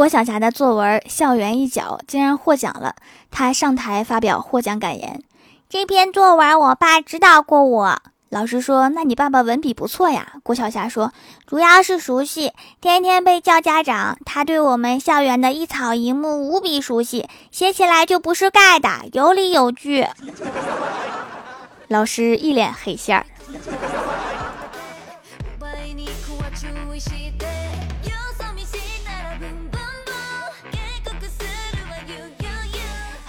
郭晓霞的作文《校园一角》竟然获奖了，她上台发表获奖感言：“这篇作文我爸指导过我。”老师说：“那你爸爸文笔不错呀。”郭晓霞说：“主要是熟悉，天天被叫家长。他对我们校园的一草一木无比熟悉，写起来就不是盖的，有理有据。” 老师一脸黑线儿。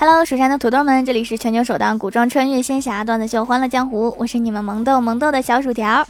Hello，蜀山的土豆们，这里是全球首档古装穿越仙侠段子秀《欢乐江湖》，我是你们萌豆萌豆的小薯条。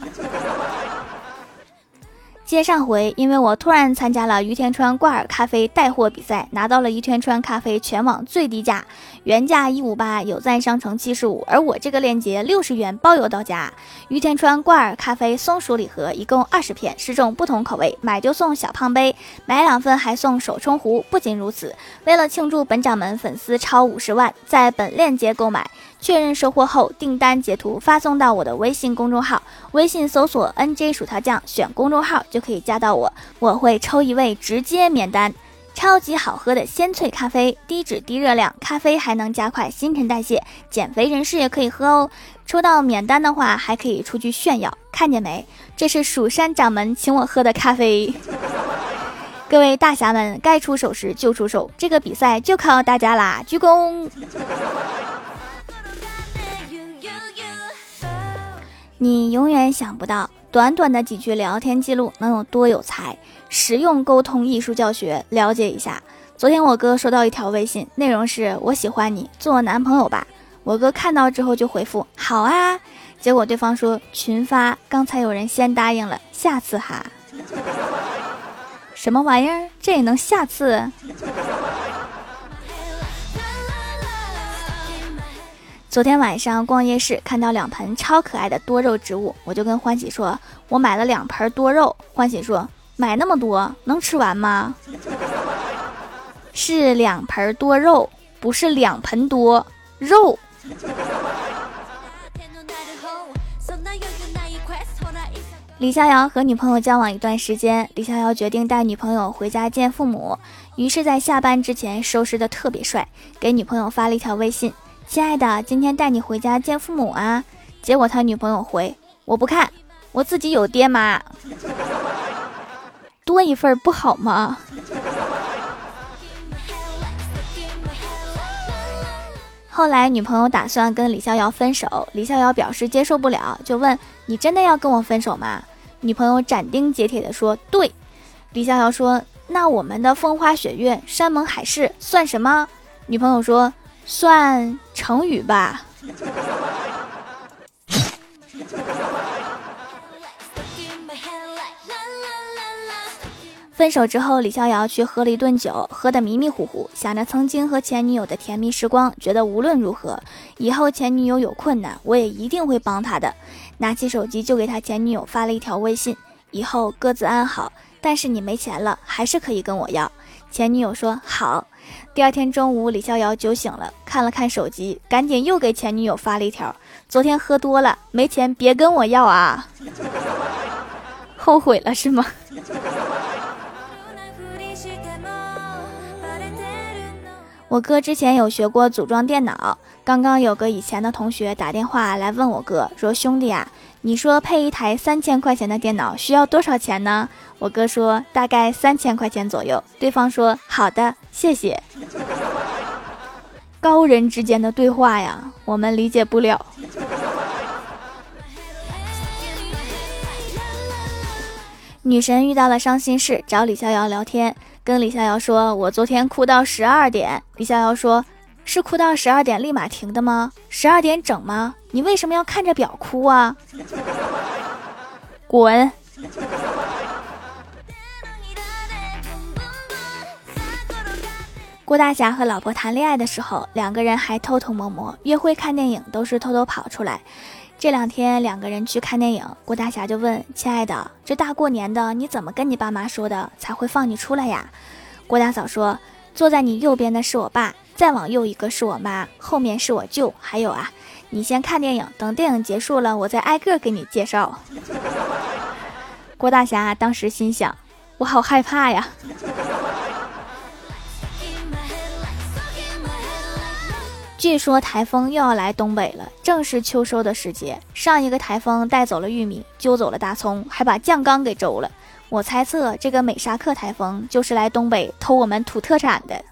接上回，因为我突然参加了于田川挂耳咖啡带货比赛，拿到了于田川咖啡全网最低价，原价一五八，有赞商城七十五，而我这个链接六十元包邮到家。于田川挂耳咖啡松鼠礼盒一共二十片，十种不同口味，买就送小胖杯，买两份还送手冲壶。不仅如此，为了庆祝本掌门粉丝超五十万，在本链接购买。确认收货后，订单截图发送到我的微信公众号，微信搜索 “nj 薯条酱”，选公众号就可以加到我，我会抽一位直接免单。超级好喝的鲜萃咖啡，低脂低热量，咖啡还能加快新陈代谢，减肥人士也可以喝哦。抽到免单的话，还可以出去炫耀，看见没？这是蜀山掌门请我喝的咖啡。各位大侠们，该出手时就出手，这个比赛就靠大家啦！鞠躬。你永远想不到，短短的几句聊天记录能有多有才。实用沟通艺术教学，了解一下。昨天我哥收到一条微信，内容是我喜欢你，做我男朋友吧。我哥看到之后就回复好啊。结果对方说群发，刚才有人先答应了，下次哈。什么玩意儿？这也能下次？昨天晚上逛夜市，看到两盆超可爱的多肉植物，我就跟欢喜说：“我买了两盆多肉。”欢喜说：“买那么多能吃完吗？”是两盆多肉，不是两盆多肉。李逍遥和女朋友交往一段时间，李逍遥决定带女朋友回家见父母，于是，在下班之前收拾的特别帅，给女朋友发了一条微信。亲爱的，今天带你回家见父母啊！结果他女朋友回：“我不看，我自己有爹妈，多一份不好吗？”后来女朋友打算跟李逍遥分手，李逍遥表示接受不了，就问：“你真的要跟我分手吗？”女朋友斩钉截铁地说：“对。”李逍遥说：“那我们的风花雪月、山盟海誓算什么？”女朋友说。算成语吧。分手之后，李逍遥去喝了一顿酒，喝得迷迷糊糊，想着曾经和前女友的甜蜜时光，觉得无论如何，以后前女友有困难，我也一定会帮她的。拿起手机就给他前女友发了一条微信：“以后各自安好，但是你没钱了，还是可以跟我要。”前女友说：“好。”第二天中午，李逍遥酒醒了，看了看手机，赶紧又给前女友发了一条：“昨天喝多了，没钱别跟我要啊！” 后悔了是吗？我哥之前有学过组装电脑，刚刚有个以前的同学打电话来问我哥说：“兄弟啊，你说配一台三千块钱的电脑需要多少钱呢？”我哥说：“大概三千块钱左右。”对方说：“好的，谢谢。”高人之间的对话呀，我们理解不了。女神遇到了伤心事，找李逍遥聊天，跟李逍遥说：“我昨天哭到十二点。”李逍遥说：“是哭到十二点立马停的吗？十二点整吗？你为什么要看着表哭啊？” 滚！郭大侠和老婆谈恋爱的时候，两个人还偷偷摸摸约会看电影，都是偷偷跑出来。这两天两个人去看电影，郭大侠就问：“亲爱的，这大过年的，你怎么跟你爸妈说的才会放你出来呀？”郭大嫂说：“坐在你右边的是我爸，再往右一个是我妈，后面是我舅，还有啊，你先看电影，等电影结束了，我再挨个给你介绍。” 郭大侠当时心想：“我好害怕呀。”据说台风又要来东北了，正是秋收的时节。上一个台风带走了玉米，揪走了大葱，还把酱缸给周了。我猜测这个美沙克台风就是来东北偷我们土特产的。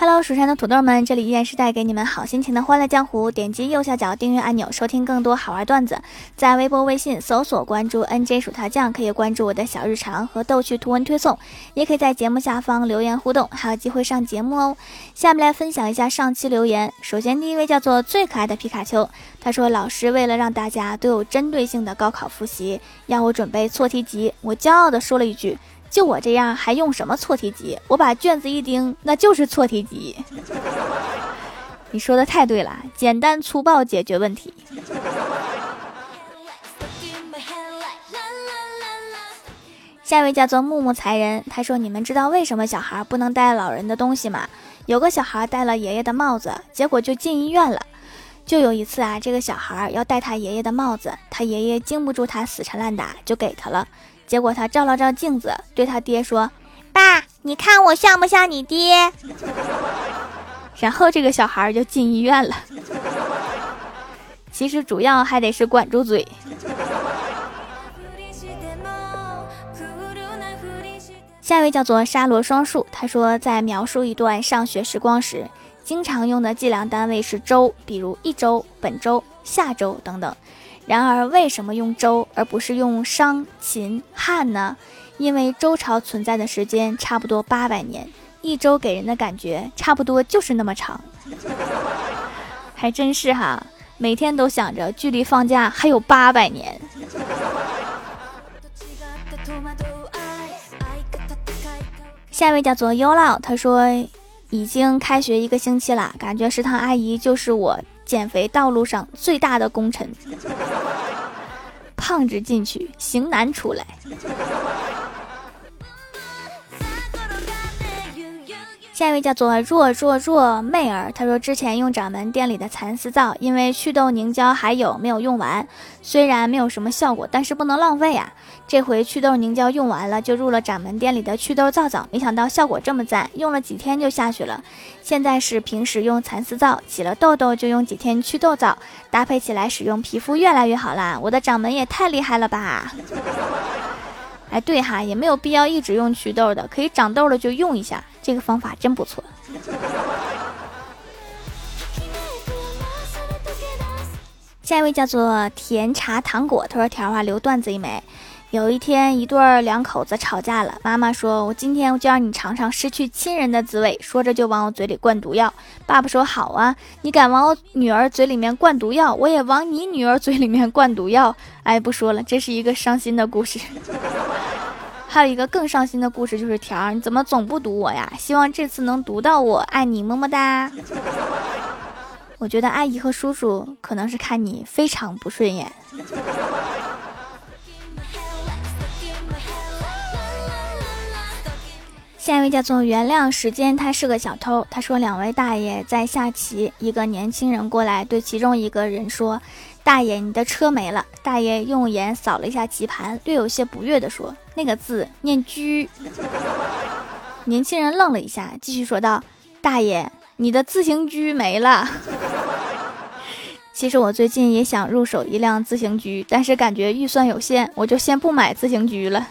Hello，蜀山的土豆们，这里依然是带给你们好心情的欢乐江湖。点击右下角订阅按钮，收听更多好玩段子。在微博、微信搜索关注 NJ 薯条酱，可以关注我的小日常和逗趣图文推送，也可以在节目下方留言互动，还有机会上节目哦。下面来分享一下上期留言。首先，第一位叫做最可爱的皮卡丘，他说：“老师为了让大家都有针对性的高考复习，要我准备错题集。”我骄傲地说了一句。就我这样还用什么错题集？我把卷子一盯，那就是错题集。你说的太对了，简单粗暴解决问题。下一位叫做木木才人，他说：“你们知道为什么小孩不能戴老人的东西吗？有个小孩戴了爷爷的帽子，结果就进医院了。就有一次啊，这个小孩要戴他爷爷的帽子，他爷爷经不住他死缠烂打，就给他了。”结果他照了照镜子，对他爹说：“爸，你看我像不像你爹？” 然后这个小孩就进医院了。其实主要还得是管住嘴。下一位叫做沙罗双树，他说在描述一段上学时光时，经常用的计量单位是周，比如一周、本周、下周等等。然而，为什么用周而不是用商、秦、汉呢？因为周朝存在的时间差不多八百年，一周给人的感觉差不多就是那么长。还真是哈，每天都想着距离放假还有八百年。下一位叫做优老，他说已经开学一个星期了，感觉食堂阿姨就是我。减肥道路上最大的功臣，胖子进去，型男出来。下一位叫做若若若妹儿，她说之前用掌门店里的蚕丝皂，因为祛痘凝胶还有没有用完，虽然没有什么效果，但是不能浪费啊。这回祛痘凝胶用完了，就入了掌门店里的祛痘皂皂，没想到效果这么赞，用了几天就下去了。现在是平时用蚕丝皂，起了痘痘就用几天祛痘皂，搭配起来使用，皮肤越来越好啦。我的掌门也太厉害了吧！哎，对哈，也没有必要一直用祛痘的，可以长痘了就用一下。这个方法真不错。下一位叫做甜茶糖果，他说：“条啊，留段子一枚。有一天，一对两口子吵架了，妈妈说：‘我今天就让你尝尝失去亲人的滋味。’说着就往我嘴里灌毒药。爸爸说：‘好啊，你敢往我女儿嘴里面灌毒药，我也往你女儿嘴里面灌毒药。’哎，不说了，这是一个伤心的故事。”还有一个更伤心的故事，就是条儿，你怎么总不读我呀？希望这次能读到我，爱你，么么哒。我觉得阿姨和叔叔可能是看你非常不顺眼。下一位叫做原谅时间，他是个小偷。他说两位大爷在下棋，一个年轻人过来对其中一个人说。大爷，你的车没了。大爷用眼扫了一下棋盘，略有些不悦地说：“那个字念居。”年轻人愣了一下，继续说道：“大爷，你的自行车没了。其实我最近也想入手一辆自行车，但是感觉预算有限，我就先不买自行车了。”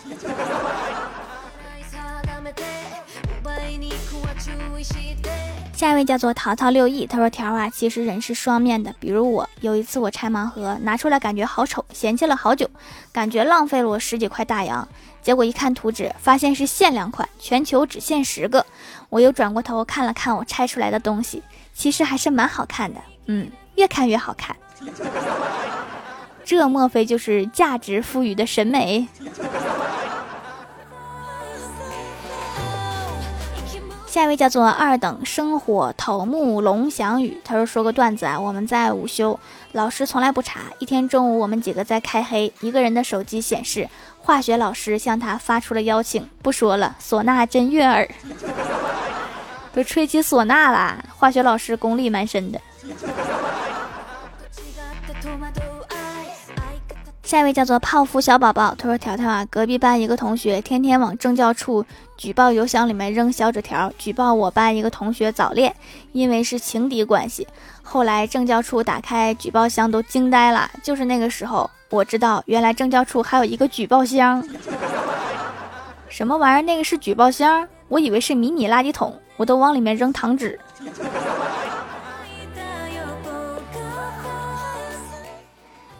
下一位叫做淘淘六亿，他说：“条啊，其实人是双面的。比如我有一次我拆盲盒，拿出来感觉好丑，嫌弃了好久，感觉浪费了我十几块大洋。结果一看图纸，发现是限量款，全球只限十个。我又转过头看了看我拆出来的东西，其实还是蛮好看的。嗯，越看越好看。这莫非就是价值赋予的审美？”下一位叫做二等生火头目龙翔宇，他说说个段子啊，我们在午休，老师从来不查。一天中午，我们几个在开黑，一个人的手机显示化学老师向他发出了邀请。不说了，唢呐真悦耳，都吹起唢呐啦。化学老师功力蛮深的。下一位叫做泡芙小宝宝，他说：“条条啊，隔壁班一个同学天天往政教处举报邮箱里面扔小纸条，举报我班一个同学早恋，因为是情敌关系。后来政教处打开举报箱都惊呆了，就是那个时候我知道，原来政教处还有一个举报箱。什么玩意儿？那个是举报箱？我以为是迷你垃圾桶，我都往里面扔糖纸。”